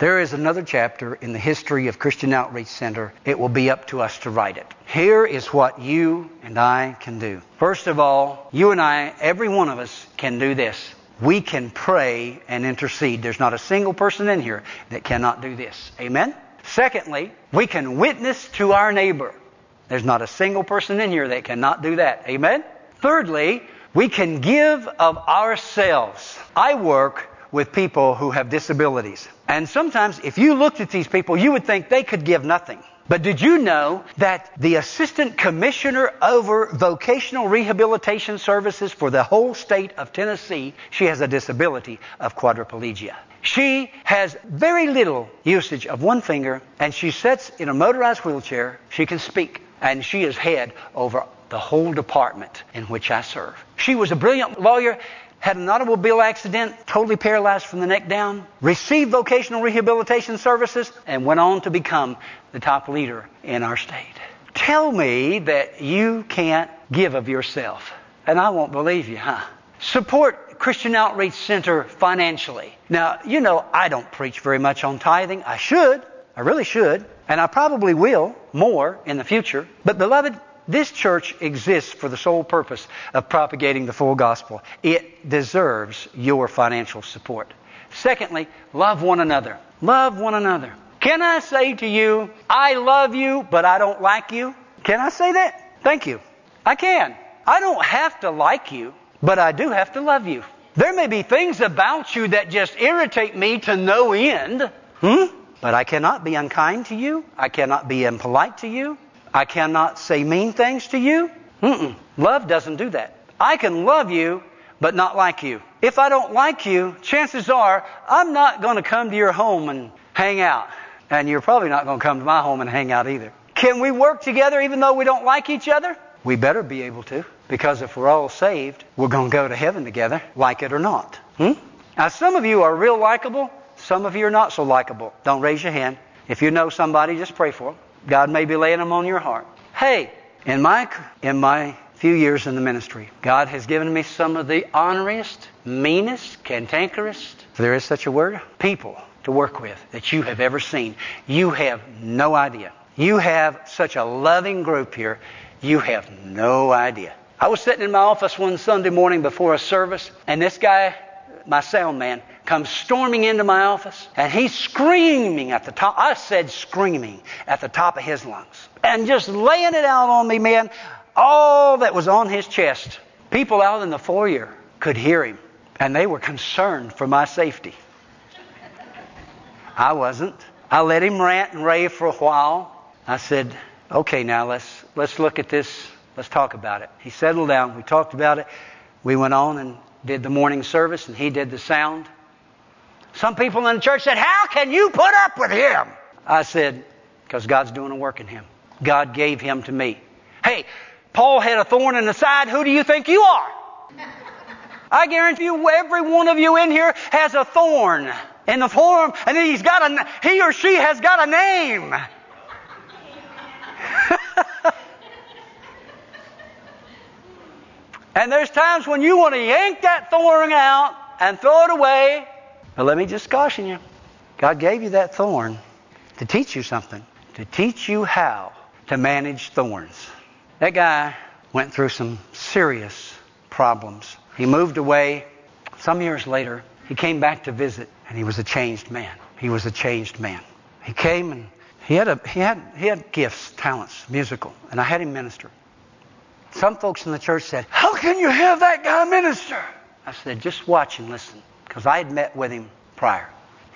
There is another chapter in the history of Christian Outreach Center. It will be up to us to write it. Here is what you and I can do. First of all, you and I, every one of us, can do this. We can pray and intercede. There's not a single person in here that cannot do this. Amen? Secondly, we can witness to our neighbor. There's not a single person in here that cannot do that. Amen? Thirdly, we can give of ourselves. I work with people who have disabilities. And sometimes, if you looked at these people, you would think they could give nothing. But did you know that the assistant commissioner over vocational rehabilitation services for the whole state of Tennessee, she has a disability of quadriplegia. She has very little usage of one finger and she sits in a motorized wheelchair. She can speak and she is head over the whole department in which I serve. She was a brilliant lawyer had an automobile accident, totally paralyzed from the neck down, received vocational rehabilitation services, and went on to become the top leader in our state. Tell me that you can't give of yourself, and I won't believe you, huh? Support Christian Outreach Center financially. Now, you know, I don't preach very much on tithing. I should. I really should. And I probably will more in the future. But, beloved, this church exists for the sole purpose of propagating the full gospel. It deserves your financial support. Secondly, love one another. Love one another. Can I say to you, I love you, but I don't like you? Can I say that? Thank you. I can. I don't have to like you, but I do have to love you. There may be things about you that just irritate me to no end. Hmm? But I cannot be unkind to you. I cannot be impolite to you. I cannot say mean things to you. Mm-mm. Love doesn't do that. I can love you, but not like you. If I don't like you, chances are I'm not going to come to your home and hang out. And you're probably not going to come to my home and hang out either. Can we work together even though we don't like each other? We better be able to. Because if we're all saved, we're going to go to heaven together, like it or not. Hmm? Now, some of you are real likable. Some of you are not so likable. Don't raise your hand. If you know somebody, just pray for them. God may be laying them on your heart. Hey, in my, in my few years in the ministry, God has given me some of the honoriest, meanest, cantankerous, if there is such a word, people to work with that you have ever seen. You have no idea. You have such a loving group here. You have no idea. I was sitting in my office one Sunday morning before a service, and this guy, my sound man, comes storming into my office and he's screaming at the top. I said screaming at the top of his lungs and just laying it out on me, man. All that was on his chest. People out in the foyer could hear him and they were concerned for my safety. I wasn't. I let him rant and rave for a while. I said, okay, now let's, let's look at this. Let's talk about it. He settled down. We talked about it. We went on and did the morning service and he did the sound. Some people in the church said, How can you put up with him? I said, Because God's doing a work in him. God gave him to me. Hey, Paul had a thorn in the side. Who do you think you are? I guarantee you, every one of you in here has a thorn in the form, and he's got a, he or she has got a name. And there's times when you want to yank that thorn out and throw it away but let me just caution you. God gave you that thorn to teach you something, to teach you how to manage thorns. That guy went through some serious problems. He moved away. Some years later, he came back to visit, and he was a changed man. He was a changed man. He came and he had, a, he had, he had gifts, talents, musical, and I had him minister. Some folks in the church said, How can you have that guy minister? I said, Just watch and listen because I had met with him prior.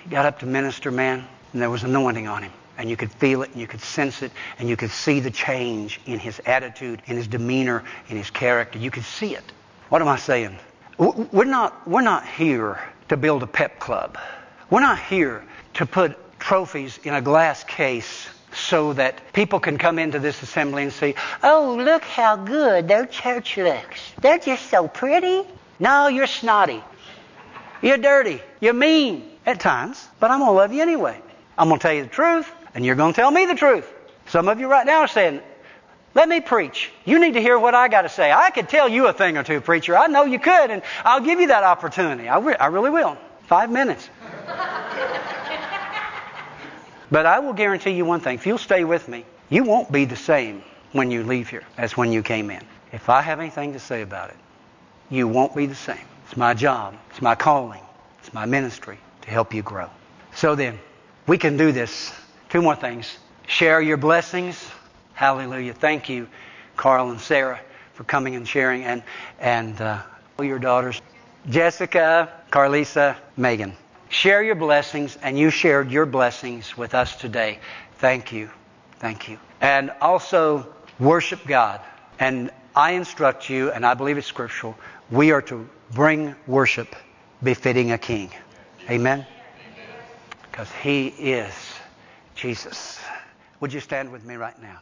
He got up to minister, man, and there was anointing on him. And you could feel it, and you could sense it, and you could see the change in his attitude, in his demeanor, in his character. You could see it. What am I saying? We're not, we're not here to build a pep club. We're not here to put trophies in a glass case so that people can come into this assembly and say, oh, look how good their church looks. They're just so pretty. No, you're snotty. You're dirty. You're mean at times, but I'm going to love you anyway. I'm going to tell you the truth, and you're going to tell me the truth. Some of you right now are saying, let me preach. You need to hear what I got to say. I could tell you a thing or two, preacher. I know you could, and I'll give you that opportunity. I, re- I really will. Five minutes. But I will guarantee you one thing. If you'll stay with me, you won't be the same when you leave here as when you came in. If I have anything to say about it, you won't be the same. It's my job. It's my calling. It's my ministry to help you grow. So then, we can do this. Two more things. Share your blessings. Hallelujah. Thank you, Carl and Sarah, for coming and sharing, and and uh, your daughters, Jessica, Carlisa, Megan. Share your blessings, and you shared your blessings with us today. Thank you. Thank you. And also worship God. And I instruct you, and I believe it's scriptural, we are to bring worship befitting a king. Amen? Because he is Jesus. Would you stand with me right now?